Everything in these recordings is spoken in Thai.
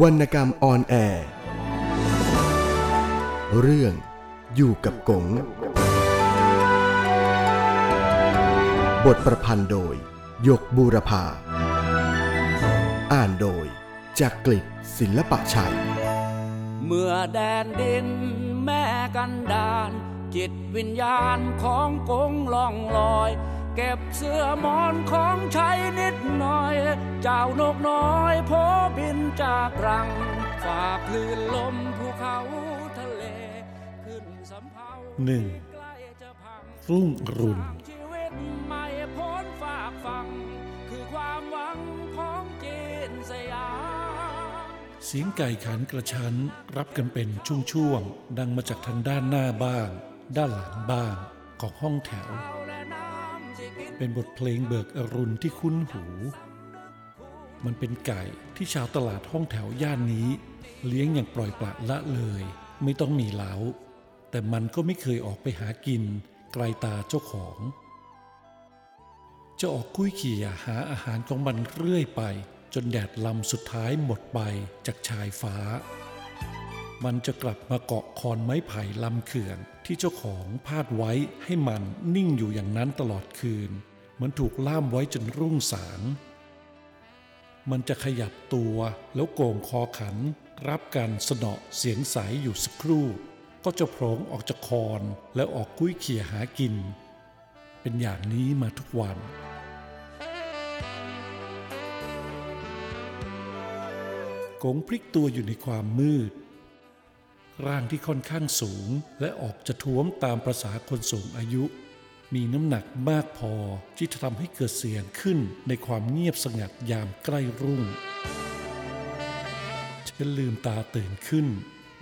วรรณกรรมออนแอร์ เรื่องอยู่กับกง บทประพันธ์โดย ยกบูรพา อ่านโดยจากกลิศศิลปะชัย เมื่อแดนดินแม่กันดาน จิตวิญญาณของกงล่องลอย เก็บเสื้อหมอนของใช้นิดหน่อย เจ้านกน้อยโพบินจากรัง ฝากคลื่นลมภูเขาทะเล ขึ้นสำเภาหนึ่งใกล้จะพังรุ่งอรุณสร้างชีวิตใหม่พ้นฝากฟัง คือความหวังของจีนสยามเสียงไก่ขันกระชั้นรับกันเป็นช่วงๆ ดังมาจากทางด้านหน้าบ้าง ด้านหลังบ้างของห้องแถว เป็นบทเพลงเบิกอรุณที่คุ้นหู มันเป็นไก่ที่ชาวตลาดห้องแถวย่านนี้ เลี้ยงอย่างปล่อยปละละเลย ไม่ต้องมีเล้า แต่มันก็ไม่เคยออกไปหากิน ไกลตาเจ้าของ จะออกคุ้ยเขี่ยหาอาหารของมันเรื่อยไป จนแดดลำสุดท้ายหมดไปจากชายฟ้า มันจะกลับมาเกาะคอนไม้ไผ่ลำเขื่อนที่เจ้าของพาดไว้ให้มันนิ่งอยู่อย่างนั้นตลอดคืน มือนถูกล่ามไว้จนรุ่งสาง มันจะขยับตัวแล้วโก่งคอขัน รับการสนอเสียงใสอยู่สักครู่ ก็จะโผลงออกจากคอนแล้วออกกุ้ยเขี่ยหากิน เป็นอย่างนี้มาทุกวันกงพลิกตัวอยู่ในความมืด ร่างที่ค่อนข้างสูงและออกจะท้วมตามประษาคนสูงอายุ มีน้ำหนักมากพอที่จะทำให้เกิดเสียงขึ้นในความเงียบสงัดยามใกล้รุ่ง ฉันลืมตาตื่นขึ้น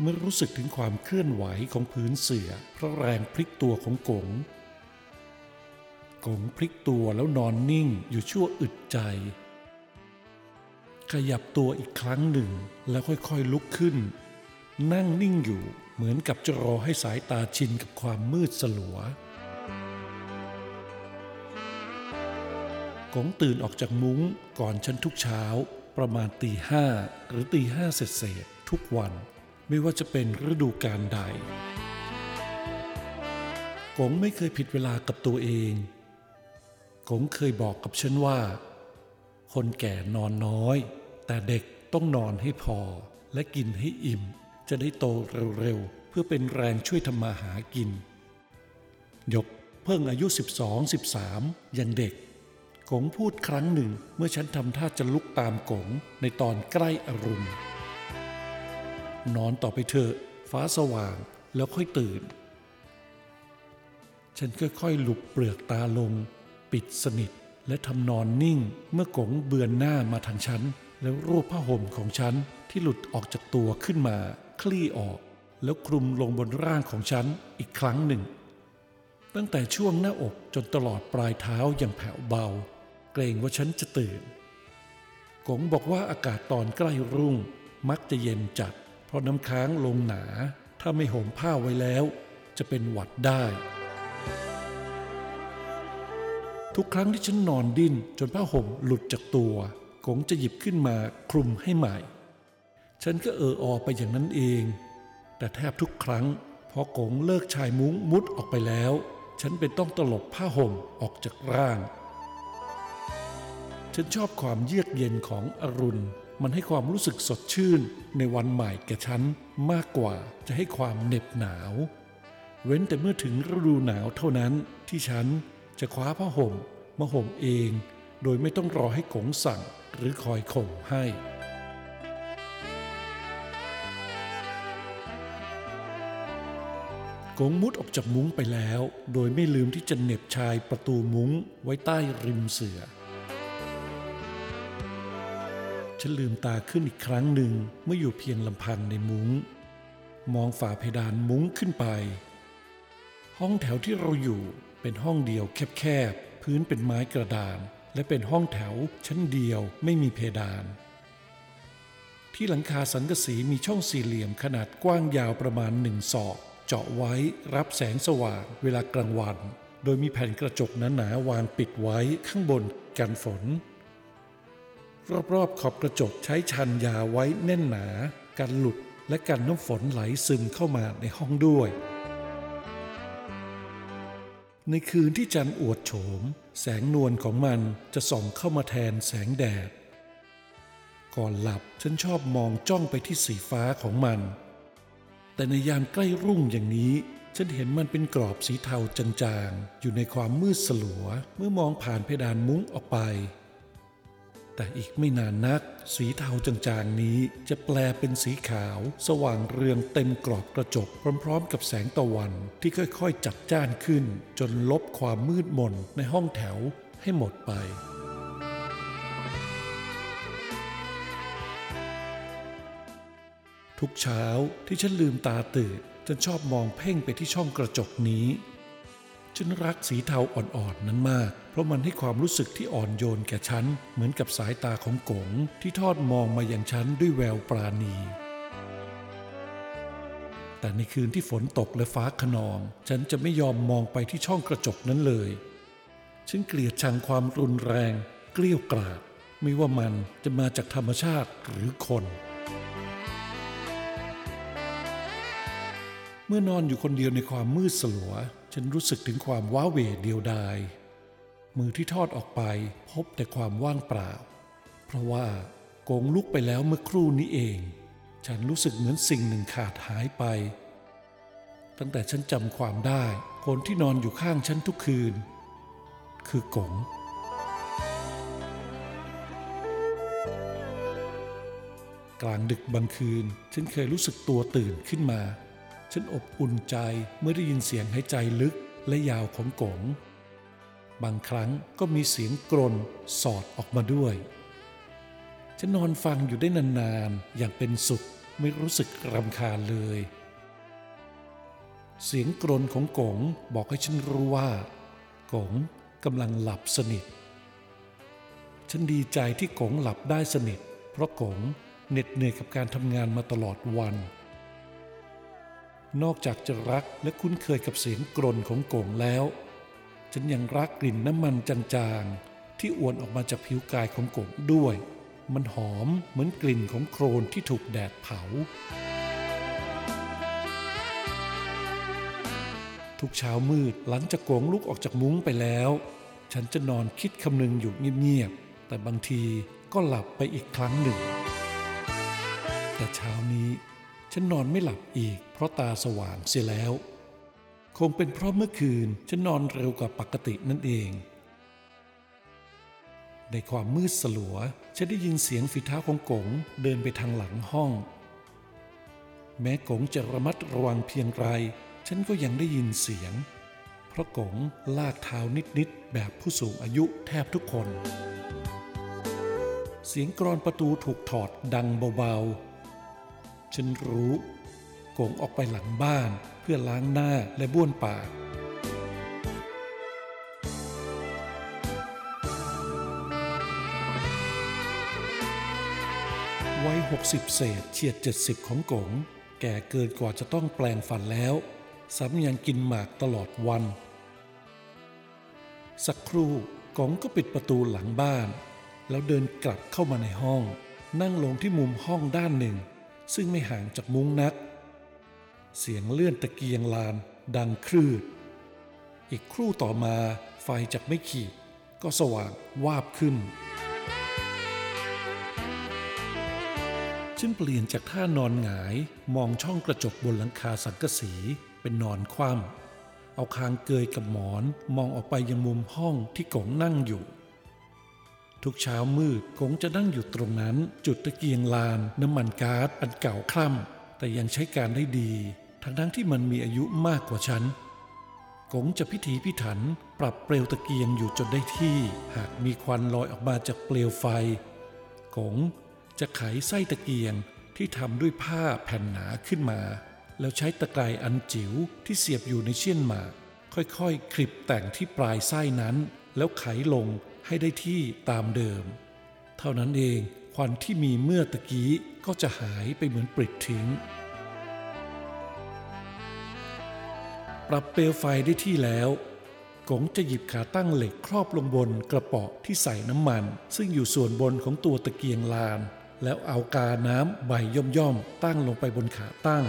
เมื่อรู้สึกถึงความเคลื่อนไหวของพื้นเสือเพราะแรงพลิกตัวของกงกงพลิกตัวแล้วนอนนิ่งอยู่ชั่วอึดใจ ขยับตัวอีกครั้งหนึ่งแล้วค่อยๆลุกขึ้น นั่งนิ่งอยู่เหมือนกับจะรอให้สายตาชินกับความมืดสลัว กงตื่นออกจากมุ้งก่อนฉันทุกเช้า ประมาณตีห้าหรือตีห้าเศษเศษทุกวัน ไม่ว่าจะเป็นฤดูกาลใดกงไม่เคยผิดเวลากับตัวเองกงเคยบอกกับฉันว่า คนแก่นอนน้อย แต่เด็กต้องนอนให้พอ และกินให้อิ่ม จะได้โตเร็วๆเพื่อเป็นแรงช่วยทำมาหากิน ยกเพิ่งอายุ 12 13 ยังเด็ก กงพูดครั้งหนึ่งเมื่อฉันทำท่าจะลุกตามกงในตอนใกล้อรุณ นอนต่อไปเถอะ ฟ้าสว่างแล้วค่อยตื่น ฉันค่อยๆหลุบเปลือกตาลง ปิดสนิทและทำนอนนิ่งเมื่อกงเบือนหน้ามาทางฉัน แล้วรูปผ้าห่มของฉันที่หลุดออกจากตัวขึ้นมา คลี่ออก แล้วคลุมลงบนร่างของฉันอีกครั้งหนึ่งตั้งแต่ช่วงหน้าอกจนตลอดปลายเท้าอย่างแผ่วเบา เกรงว่าฉันจะตื่นกงบอกว่าอากาศตอนใกล้รุ่ง มักจะเย็นจัด เพราะน้ำค้างลงหนา ถ้าไม่ห่มผ้าไว้แล้ว จะเป็นหวัดได้ ทุกครั้งที่ฉันนอนดิ้นจนผ้าห่มหลุดจากตัวกงจะหยิบขึ้นมาคลุมให้ใหม่ ฉันก็เอออไปอย่างนั้นเอง แต่แทบทุกครั้ง พอกงเลิกชายมุ้งมุดออกไปแล้ว ฉันเป็นต้องตลบผ้าห่มออกจากร่าง ฉันชอบความเยือกเย็นของอรุณ มันให้ความรู้สึกสดชื่นในวันใหม่แก่ฉันมากกว่าจะให้ความเหน็บหนาว เว้นแต่เมื่อถึงฤดูหนาวเท่านั้นที่ฉันจะคว้าผ้าห่มมาห่มเอง โดยไม่ต้องรอให้กงสั่งหรือคอยข่มให้กงมุดออกจากมุ้งไปแล้ว โดยไม่ลืมที่จะเหน็บชายประตูมุ้งไว้ใต้ริมเสือ ฉันลืมตาขึ้นอีกครั้งหนึ่งเมื่ออยู่เพียงลำพังในมุง้ง มองฝ่าเพดานมุ้งขึ้นไป ห้องแถวที่เราอยู่เป็นห้องเดียวแคบๆ พื้นเป็นไม้กระดาน และเป็นห้องแถวชั้นเดียวไม่มีเพดาน ที่หลังคาสังกะสีมีช่องสี่เหลี่ยมขนาดกว้างยาวประมาณหนึ่งศอกเจาะไว้รับแสงสว่างเวลากลางวัน โดยมีแผ่นกระจกหนาๆวางปิดไว้ข้างบนกันฝน รอบๆขอบกระจกใช้ชันยาไว้แน่นหนา กันหลุดและกันน้ำฝนไหลซึมเข้ามาในห้องด้วย ในคืนที่จันทร์อวดโฉม แสงนวลของมันจะส่องเข้ามาแทนแสงแดด ก่อนหลับฉันชอบมองจ้องไปที่สีฟ้าของมัน แต่ในยามใกล้รุ่งอย่างนี้ฉันเห็นมันเป็นกรอบสีเทาจางๆ อยู่ในความมืดสลัว เมื่อมองผ่านเพดานมุ้งออกไป แต่อีกไม่นานนัก สีเทาจางๆนี้จะแปลเป็นสีขาว สว่างเรืองเต็มกรอบกระจก พร้อมๆ กับแสงตะวันที่ค่อยๆ จัดจ้านขึ้น จนลบความมืดมนในห้องแถวให้หมดไปทุกเช้าที่ฉันลืมตาตื่นฉันชอบมองเพ่งไปที่ช่องกระจกนี้ ฉันรักสีเทาอ่อนๆนั้นมาก เพราะมันให้ความรู้สึกที่อ่อนโยนแก่ฉัน เหมือนกับสายตาของกงที่ทอดมองมาอย่างฉันด้วยแววปราณี แต่ในคืนที่ฝนตกและฟ้าขนอง ฉันจะไม่ยอมมองไปที่ช่องกระจกนั้นเลย ฉันเกลียดชังความรุนแรง เกลี้ยวกราดไม่ว่ามันจะมาจากธรรมชาติหรือคน เมื่อนอนอยู่คนเดียวในความมืดสลัว ฉันรู้สึกถึงความว้าเหวเดียวดาย มือที่ทอดออกไปพบแต่ความว่างเปล่า เพราะว่าโกงลุกไปแล้วเมื่อครู่นี้เอง ฉันรู้สึกเหมือนสิ่งหนึ่งขาดหายไป ตั้งแต่ฉันจำความได้ คนที่นอนอยู่ข้างฉันทุกคืน คือกงกลางดึกบางคืน ฉันเคยรู้สึกตัวตื่นขึ้นมา ฉันอบอุ่นใจเมื่อได้ยินเสียงหายใจลึกและยาวของกงบางครั้งก็มีเสียงกรนสอดออกมาด้วย ฉันนอนฟังอยู่ได้นานๆ อย่างเป็นสุขไม่รู้สึกรำคาญเลย เสียงกรนของกงบอกให้ฉันรู้ว่ากงกำลังหลับสนิท ฉันดีใจที่กงหลับได้สนิท เพราะกงเหน็ดเหนื่อยกับการทำงานมาตลอดวัน นอกจากจะรักและคุ้นเคยกับเสียงกรนของโก่งแล้ว ฉันยังรักกลิ่นน้ำมันจางๆ ที่อวนออกมาจากผิวกายของโก่งด้วย มันหอมเหมือนกลิ่นของโครนที่ถูกแดดเผา ทุกเช้ามืดหลังจากโกงลุกออกจากมุ้งไปแล้ว ฉันจะนอนคิดคำนึงอยู่เงียบๆ แต่บางทีก็หลับไปอีกครั้งหนึ่ง แต่เช้านี้ ฉันนอนไม่หลับอีก เพราะตาสว่างเสียแล้ว คงเป็นเพราะเมื่อคืนฉันนอนเร็วกว่าปกตินั่นเอง ในความมืดสลัว ฉันได้ยินเสียงฝีเท้าของกงเดินไปทางหลังห้อง แม้กงจะระมัดระวังเพียงไร ฉันก็ยังได้ยินเสียง เพราะกงลากเท้านิดๆแบบผู้สูงอายุแทบทุกคน เสียงกรอนประตูถูกถอดดังเบาๆ ฉันรู้โกงออกไปหลังบ้านเพื่อล้างหน้าและบ้วนปาก วัยหกสิบเศษเฉียดเจ็ดสิบของกงแก่เกินกว่าจะต้องแปลงฟันแล้วซ้ำยังกินหมากตลอดวัน สักครู่กงก็ปิดประตูหลังบ้าน แล้วเดินกลับเข้ามาในห้อง นั่งลงที่มุมห้องด้านหนึ่ง ซึ่งไม่ห่างจากมุ้งนัก เสียงเลื่อนตะเกียงลานดังครืด อีกครู่ต่อมาไฟจากไม่ขีดก็สว่างวาบขึ้นฉันเปลี่ยนจากท่านอนหงายมองช่องกระจกบนหลังคาสังกะสีเป็นนอนคว่ำเอาคางเกยกับหมอนมองออกไปยังมุมห้องที่กงนั่งอยู่ ทุกเช้ามืดกงจะนั่งอยู่ตรงนั้น จุดตะเกียงลาน น้ำมันก๊าซอันเก่าคล่ำแต่ยังใช้การได้ดี ทั้งทั้งที่มันมีอายุมากกว่าฉันกงจะพิถีพิถัน ปรับเปลวตะเกียงอยู่จนได้ที่ หากมีควันลอยออกมาจากเปลวไฟกงจะไขไส้ตะเกียงที่ทำด้วยผ้าแผ่นหนาขึ้นมา แล้วใช้ตะไคร่อันจิ๋วที่เสียบอยู่ในเชี่ยนหมาก ค่อยๆคลิปแต่งที่ปลายไส้นั้น แล้วไขลง ให้ได้ที่ตามเดิม เท่านั้นเองควันที่มีเมื่อตะกี้ก็จะหายไปเหมือนปลิดทิ้ง ปรับเปลวไฟได้ที่แล้วกงจะหยิบขาตั้งเหล็กครอบลงบนกระป๋อที่ใส่น้ำมัน ซึ่งอยู่ส่วนบนของตัวตะเกียงลาน แล้วเอากาน้ำใบย่อมๆตั้งลงไปบนขาตั้ง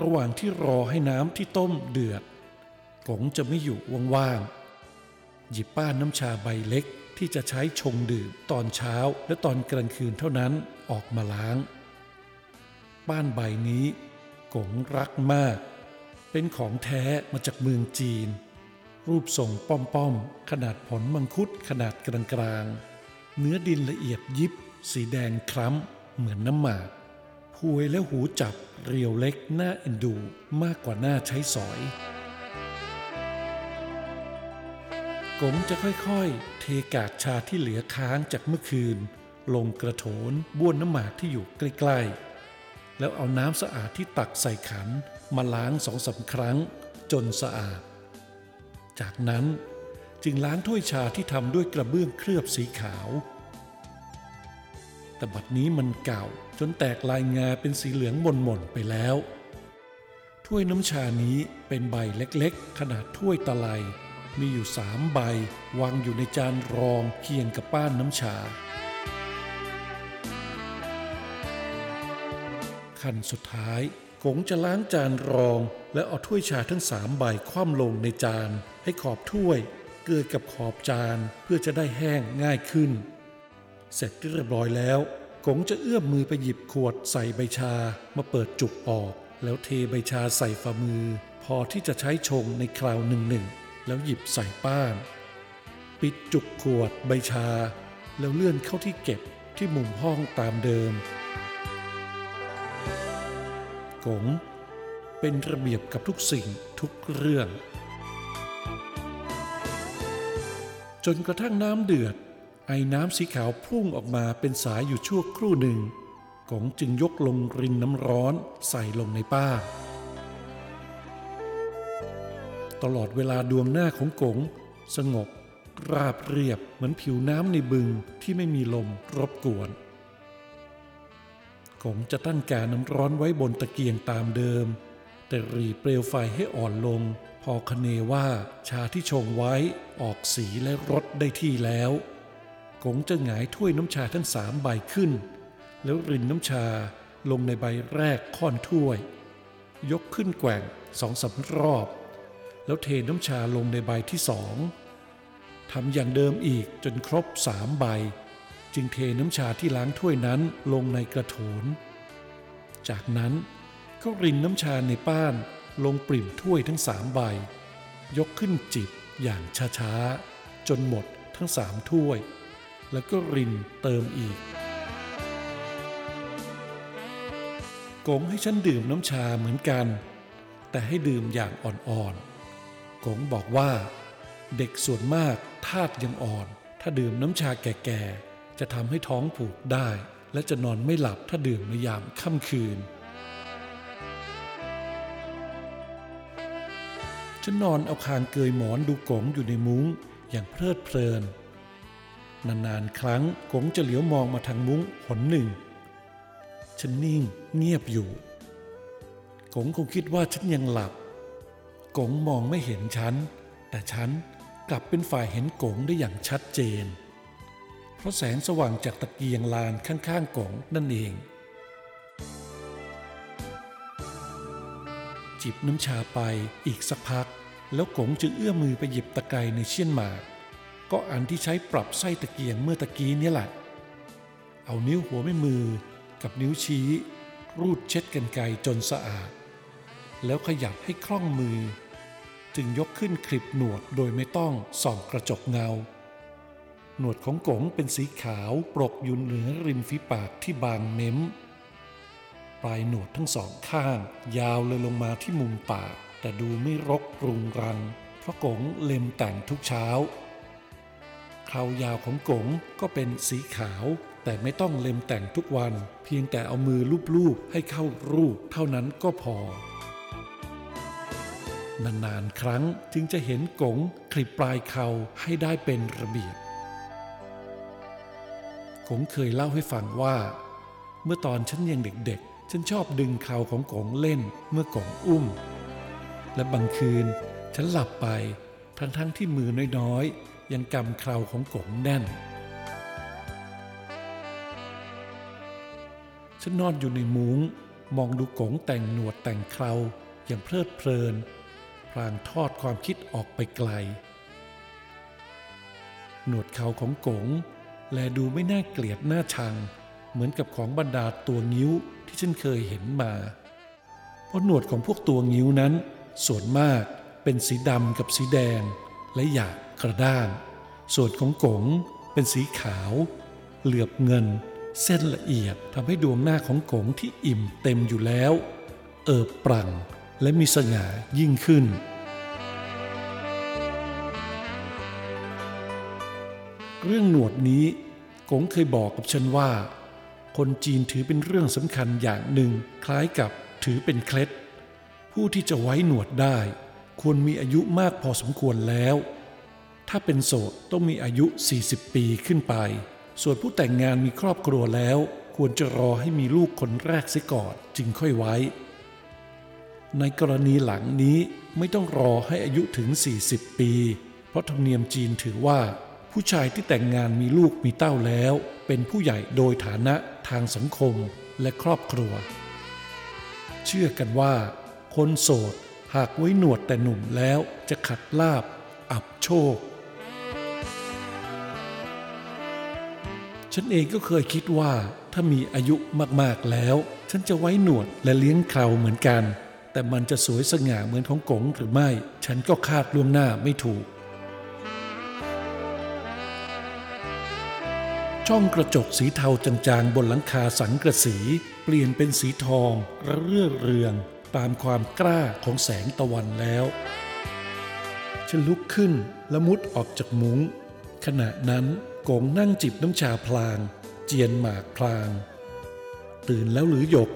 ระหว่างที่รอให้น้ำที่ต้มเดือดกงจะไม่อยู่ว่างๆ หยิบป้านน้ำชาใบเล็ก ที่จะใช้ชงดื่มตอนเช้าและตอนกลางคืนเท่านั้นออกมาล้าง ป้านใบนี้กงรักมาก เป็นของแท้มาจากเมืองจีน รูปทรงป้อมๆ ขนาดผลมังคุดขนาดกลางๆ เนื้อดินละเอียดยิบ สีแดงคล้ำเหมือนน้ำหมากพวยและหูจับเรียวเล็กหน้าเอ็นดูมากกว่าหน้าใช้สอย กงจะค่อยๆ เทกากชาที่เหลือค้างจากเมื่อคืน ลงกระโถนบ้วนน้ำหมากที่อยู่ใกล้ๆ แล้วเอาน้ำสะอาดที่ตักใส่ขันมาล้างสองสาครั้งจนสะอาด จากนั้นจึงล้างถ้วยชาที่ทำด้วยกระเบื้องเคลือบสีขาว แต่บัดนี้มันเก่าจนแตกลายงาเป็นสีเหลืองหม่นๆไปแล้ว ถ้วยน้ำชานี้เป็นใบเล็กๆ ขนาดถ้วยตะไล มีอยู่สามใบ วางอยู่ในจานรองเคียงกับป้านน้ำชา ขั้นสุดท้ายกงจะล้างจานรองและเอาถ้วยชาทั้งสามใบคว่ำลงในจาน ให้ขอบถ้วยเกิดกับขอบจานเพื่อจะได้แห้งง่ายขึ้น เสร็จเรียบร้อยแล้วกงจะเอื้อมมือไปหยิบขวดใส่ใบชามาเปิดจุกออก แล้วเทใบชาใส่ฝ่ามือ พอที่จะใช้ชงในคราวหนึ่งหนึ่ง แล้วหยิบใส่ป้าน ปิดจุกขวดใบชา แล้วเลื่อนเข้าที่เก็บที่มุมห้องตามเดิม กงเป็นระเบียบกับทุกสิ่งทุกเรื่อง จนกระทั่งน้ำเดือด ไอ้น้ำสีขาวพุ่งออกมาเป็นสายอยู่ชั่วครู่หนึ่งกงจึงยกลงรินน้ำร้อนใส่ลงในป้า ตลอดเวลาดวงหน้าของกงสงบ ราบเรียบเหมือนผิวน้ำในบึงที่ไม่มีลมรบกวนกงจะตั้งแกาน้ำร้อนไว้บนตะเกียงตามเดิม แต่รีเปลวไฟให้อ่อนลง พอคเนว่าชาที่ชงไว้ออกสีและรสได้ที่แล้วกงจะหงายถ้วยน้ำชาทั้งสามใบขึ้น แล้วรินน้ำชาลงในใบแรกค่อนถ้วย ยกขึ้นแกว่งสองสามรอบ แล้วเทน้ำชาลงในใบที่สองทำอย่างเดิมอีกจนครบสามใบ จึงเทน้ำชาที่ล้างถ้วยนั้นลงในกระโถน จากนั้นก็รินน้ำชาในป้านลงปริ่มถ้วยทั้งสามใบ ยกขึ้นจิบอย่างช้าๆ จนหมดทั้งสามถ้วย แล้วก็รินเติมอีกกงให้ฉันดื่มน้ำชาเหมือนกัน แต่ให้ดื่มอย่างอ่อนๆ กงบอกว่า เด็กส่วนมากธาตุยังอ่อน ถ้าดื่มน้ำชาแก่ๆ จะทำให้ท้องผูกได้ และจะนอนไม่หลับถ้าดื่มในยามค่ำคืน ฉันนอนเอาคางเกยหมอนดูกงอยู่ในมุ้งอย่างเพลิดเพลิน นานๆ ครั้งกงจะเหลียวมองมาทางมุ้งหนหนึ่ง ฉันนิ่งเงียบอยู่กงคงคิดว่าฉันยังหลับ กงมองไม่เห็นฉัน แต่ฉันกลับเป็นฝ่ายเห็นกงได้อย่างชัดเจน เพราะแสงสว่างจากตะเกียงลานข้างๆกงนั่นเอง จิบน้ำชาไปอีกสักพัก แล้วกงจึงเอื้อมมือไปหยิบตะไคร้ในเชี่ยนหมาก ก็อันที่ใช้ปรับไส้ตะเกียงเมื่อตะกี้นี่แหละ เอานิ้วหัวแม่มือกับนิ้วชี้ รูดเช็ดกันไกจนสะอาดแล้วขยับให้คล่องมือ จึงยกขึ้นคลิปหนวดโดยไม่ต้องส่องกระจกเงา หนวดของกงเป็นสีขาวปรกอยู่เหนือริมฝีปากที่บางเม้ม ปลายหนวดทั้งสองข้าง ยาวเลยลงมาที่มุมปาก แต่ดูไม่รกรุงรัง เพราะกงเล็มแต่งทุกเช้าคราวยาวของกงก็เป็นสีขาว แต่ไม่ต้องเล็มแต่งทุกวัน เพียงแต่เอามือลูบๆให้เข้ารูป เท่านั้นก็พอ นานๆครั้งจึงจะเห็นกงคลิปปลายเขาให้ได้เป็นระเบียบกงเคยเล่าให้ฟังว่า เมื่อตอนฉันยังเด็กๆ ฉันชอบดึงเข่าของกงเล่นเมื่อกงอุ้ม และบางคืนฉันหลับไปทั้งๆทที่มือน้อยๆ ยังกำเคราของกงแน่น ฉันนอนอยู่ในมุง้งมองดูกงแต่งหนวดแต่งเคราอย่างเพลิดเพลิน พลางทอดความคิดออกไปไกล หนวดเขาของกงแลดูไม่น่าเกลียดน่าชัง เหมือนกับของบรรดาตัวงิ้วที่ฉันเคยเห็นมา เพราะหนวดของพวกตัวงิ้วนั้น ส่วนมากเป็นสีดำกับสีแดง และหยาบกระด้าง ส่วนของกงเป็นสีขาว เหลือบเงิน เส้นละเอียดทำให้ดวงหน้าของกงที่อิ่มเต็มอยู่แล้ว เอิบปรั่ง และมีสง่ายิ่งขึ้น เรื่องหนวดนี้กงเคยบอกกับฉันว่า คนจีนถือเป็นเรื่องสำคัญอย่างหนึ่งคล้ายกับถือเป็นเคล็ด ผู้ที่จะไว้หนวดได้ ควรมีอายุมากพอสมควรแล้ว ถ้าเป็นโสดต้องมีอายุ 40 ปีขึ้นไป ส่วนผู้แต่งงานมีครอบครัวแล้ว ควรจะรอให้มีลูกคนแรกเสียก่อนจึงค่อยไว้ ในกรณีหลังนี้ไม่ต้องรอให้อายุถึง 40 ปี เพราะธรรมเนียมจีนถือว่า ผู้ชายที่แต่งงานมีลูกมีเต้าแล้ว เป็นผู้ใหญ่โดยฐานะทางสังคมและครอบครัว เชื่อกันว่า คนโสดหากไว้หนวดแต่หนุ่มแล้วจะขัดลาบ อับโชค ฉันเองก็เคยคิดว่าถ้ามีอายุมากๆแล้ว ฉันจะไว้หนวดและเลี้ยงเคราเหมือนกัน แต่มันจะสวยสง่าเหมือนของกงหรือไม่ ฉันก็คาดล่วงหน้าไม่ถูก ช่องกระจกสีเทาจางๆ บนหลังคาสังกระสี เปลี่ยนเป็นสีทองระเรื่อเรือง ตามความกล้าของแสงตะวันแล้วฉันลุกขึ้นและมุดออกจากมุง้ง ขณะนั้นกงนั่งจิบน้ำชาพลาง เจียนหมากพลาง ตื่นแล้วหรือหยก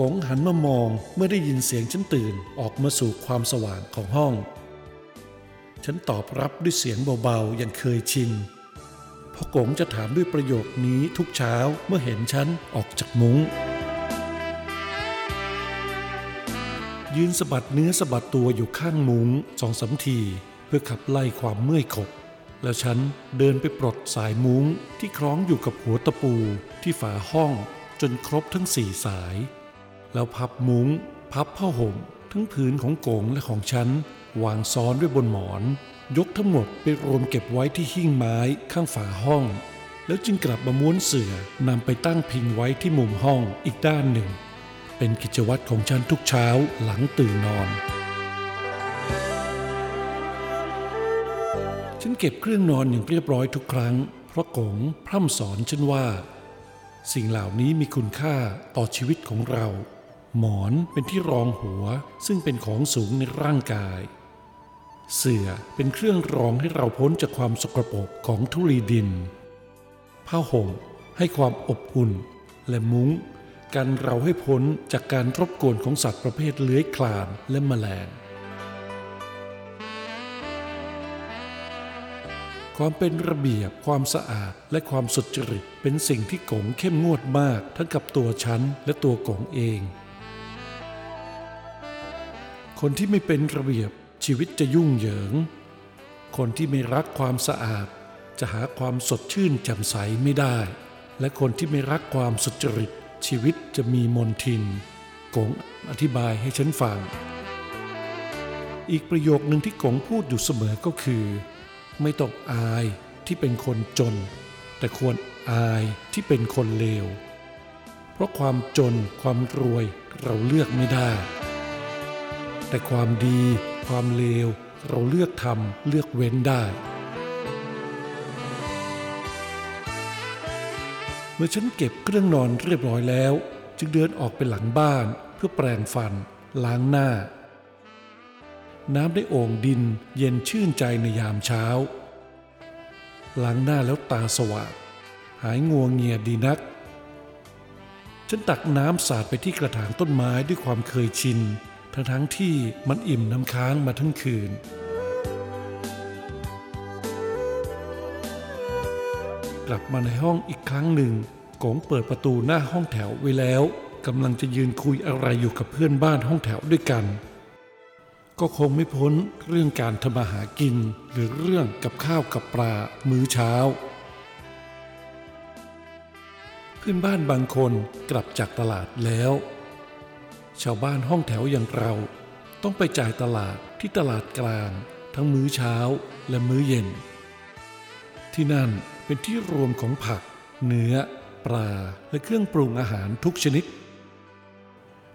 กงหันมามองเมื่อได้ยินเสียงฉันตื่นออกมาสู่ความสว่างของห้อง ฉันตอบรับด้วยเสียงเบาๆอย่างเคยชินเพราะกงจะถามด้วยประโยคนี้ทุกเช้าเมื่อเห็นฉันออกจากมุง้ง ยืนสะบัดเนื้อสะบัดตัวอยู่ข้างมุ้งสองสามทีเพื่อขับไล่ความเมื่อยขบแล้วฉันเดินไปปลดสายมุ้งที่คล้องอยู่กับหัวตะปูที่ฝาห้องจนครบทั้งสี่สาย แล้วพับมุ้ง พับผ้าห่ม ทั้งผืนของโกงและของฉัน วางซ้อนไว้บนหมอน ยกทั้งหมดไปรวมเก็บไว้ที่หิ้งไม้ข้างฝาห้อง แล้วจึงกลับมาม้วนเสื่อนำไปตั้งพิงไว้ที่มุมห้องอีกด้านหนึ่ง เป็นกิจวัตรของฉันทุกเช้าหลังตื่นนอน ฉันเก็บเครื่องนอนอย่างเรียบร้อยทุกครั้ง เพราะกงพร่ำสอนฉันว่า สิ่งเหล่านี้มีคุณค่าต่อชีวิตของเรา หมอนเป็นที่รองหัวซึ่งเป็นของสูงในร่างกาย เสื่อเป็นเครื่องรองให้เราพ้นจากความสกปรกของธุลีดิน ผ้าห่มให้ความอบอุ่นและมุ้งกันเราให้พ้นจากการรบกวนของสัตว์ประเภทเลื้อยคลานและแมลง ความเป็นระเบียบความสะอาดและความสุจริตเป็นสิ่งที่กงเข้มงวดมากทั้งกับตัวฉันและตัวกงเอง คนที่ไม่เป็นระเบียบชีวิตจะยุ่งเหยิง คนที่ไม่รักความสะอาด จะหาความสดชื่นแจ่มใสไม่ได้ และคนที่ไม่รักความสุจริต ชีวิตจะมีมนทินกงอธิบายให้ฉันฟัง อีกประโยคหนึ่งที่กงพูดอยู่เสมอก็คือ ไม่ต้องอายที่เป็นคนจน แต่ควรอายที่เป็นคนเลว เพราะความจนความรวยเราเลือกไม่ได้ แต่ความดี ความเลว เราเลือกทำเลือกเว้นได้ เมื่อฉันเก็บเครื่องนอนเรียบร้อยแล้ว จึงเดินออกไปหลังบ้านเพื่อแปรงฟัน ล้างหน้า น้ำในโอ่งดินเย็นชื่นใจในยามเช้า ล้างหน้าแล้วตาสว่างหายงัวงเงียดีนัก ฉันตักน้ำสาดไปที่กระถางต้นไม้ด้วยความเคยชิน ทั้งทั้งที่มันอิ่มน้ำค้างมาทั้งคืน กลับมาในห้องอีกครั้งหนึ่งกงเปิดประตูหน้าห้องแถวไว้แล้วกำลังจะยืนคุยอะไรอยู่กับเพื่อนบ้านห้องแถวด้วยกัน ก็คงไม่พ้นเรื่องการทำมาหากิน หรือเรื่องกับข้าวกับปลามื้อเช้า เพื่อนบ้านบางคนกลับจากตลาดแล้ว ชาวบ้านห้องแถวอย่างเรา ต้องไปจ่ายตลาดที่ตลาดกลาง ทั้งมื้อเช้าและมื้อเย็น ที่นั่นเป็นที่รวมของผัก เนื้อ ปลาและเครื่องปรุงอาหารทุกชนิด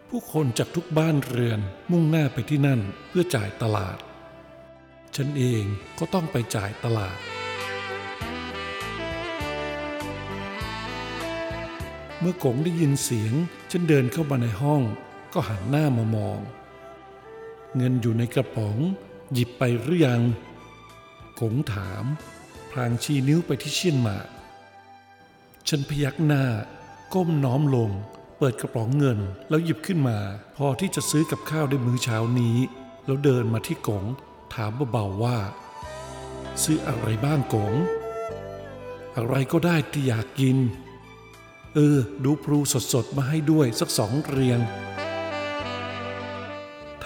ผู้คนจากทุกบ้านเรือนมุ่งหน้าไปที่นั่นเพื่อจ่ายตลาด ฉันเองก็ต้องไปจ่ายตลาด เมื่อกงได้ยินเสียง ฉันเดินเข้ามาในห้อง ก็หันหน้ามามอง เงินอยู่ในกระป๋อง หยิบไปหรือยังกงถาม พลางชี้นิ้วไปที่เชียนหมากฉันพยักหน้า ก้มน้อมลง เปิดกระป๋องเงินแล้วหยิบขึ้นมา พอที่จะซื้อกับข้าวได้มื้อเช้านี้ แล้วเดินมาที่กงถามเบาๆว่า ซื้ออะไรบ้างกงอะไรก็ได้ที่อยากกิน เออ ดูพลูสดๆ มาให้ด้วยสักสองเรียง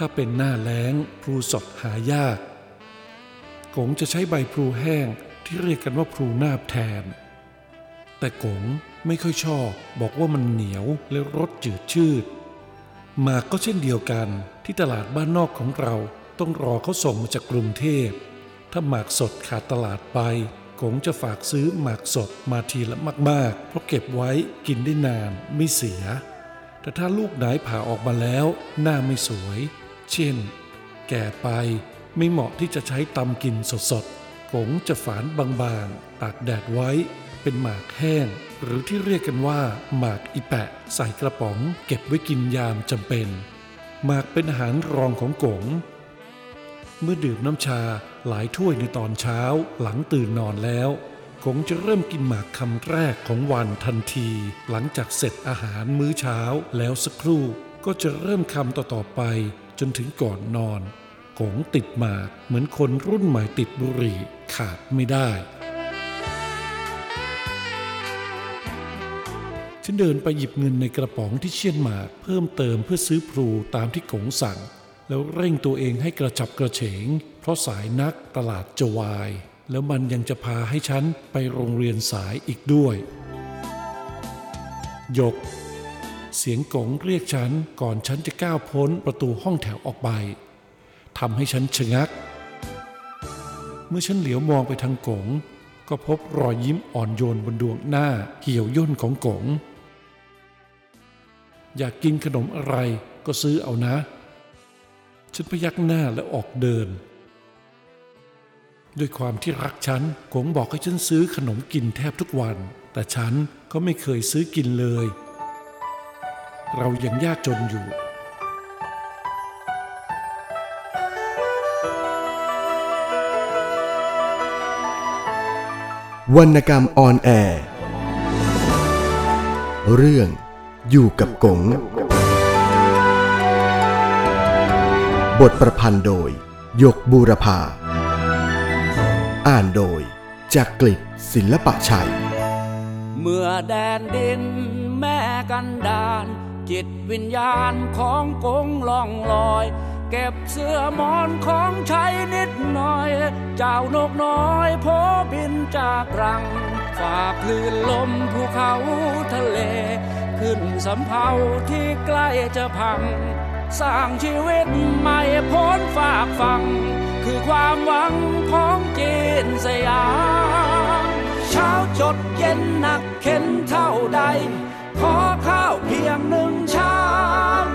ถ้าเป็นหน้าแล้งพลูสดหายากกงจะใช้ใบพลูแห้งที่เรียกกันว่าพลูนาบแทน แต่กงไม่ค่อยชอบบอกว่ามันเหนียวและรสจืดชืดหมากก็เช่นเดียวกันที่ตลาดบ้านนอกของเราต้องรอเขาส่งมาจากกรุงเทพ ถ้าหมากสดขาดตลาดไปกงจะฝากซื้อหมากสดมาทีละมาก ๆ เพราะเก็บไว้กินได้นานไม่เสีย แต่ถ้าลูกไหนผ่าออกมาแล้ว หน้าไม่สวย เช่น แก่ไปไม่เหมาะที่จะใช้ตำกินสดๆกงจะฝานบางๆ ตากแดดไว้เป็นหมากแห้ง หรือที่เรียกกันว่า หมากอีแปะ ใส่กระป๋อง เก็บไว้กินยามจำเป็น หมากเป็นอาหารรองของกงเมื่อดื่มน้ำชาหลายถ้วยในตอนเช้าหลังตื่นนอนแล้วคงจะเริ่มกินหมากคำแรกของวันทันที หลังจากเสร็จอาหารมื้อเช้าแล้วสักครู่ก็จะเริ่มคำต่อๆไป จนถึงก่อนนอนกงติดหมากเหมือนคนรุ่นใหม่ติดบุหรี่ขาดไม่ได้ ฉันเดินไปหยิบเงินในกระป๋องที่เชียนหมากเพิ่มเติมเพื่อซื้อพลูตามที่กงสั่ง แล้วเร่งตัวเองให้กระฉับกระเฉง เพราะสายนักตลาดจะวาย แล้วมันยังจะพาให้ฉันไปโรงเรียนสายอีกด้วย ยก เสียงกงเรียกฉันก่อนฉันจะก้าวพ้นประตูห้องแถวออกไปทำให้ฉันชะงัก เมื่อฉันเหลียวมองไปทางกงก็พบรอยยิ้มอ่อนโยนบนดวงหน้าเหี่ยวย่นของกงอยากกินขนมอะไรก็ซื้อเอานะ ฉันพยักหน้าและออกเดิน ด้วยความที่รักฉันกงบอกให้ฉันซื้อขนมกินแทบทุกวัน แต่ฉันก็ไม่เคยซื้อกินเลย เรายังยากจนอยู่ วรรณกรรมออนแอร์ เรื่องอยู่กับกง บทประพันธ์โดย ยกบูรพา อ่านโดยจากกลิศศิลปะชัย เมื่อแดนดินแม่กันดาน จิตวิญญาณของกงล่องลอย เก็บเสื้อมอนของใช้นิดหน่อย เจ้านกน้อยโพบินจากรัง ฝากคลื่นลมภูเขาทะเล ขึ้นสำเภาที่ใกล้จะพัง สร้างชีวิตใหม่พ้นฝากฟัง คือความหวังของจีนสยามเช้าจดเย็นหนักเข็นเท่าใด ขอข้าวเพียงหนึ่งชาม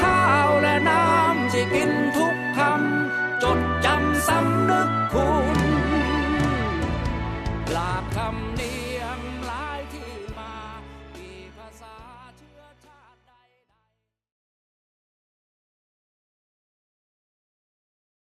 ข้าวและน้ำที่กินทุกคำจดจำสำนึก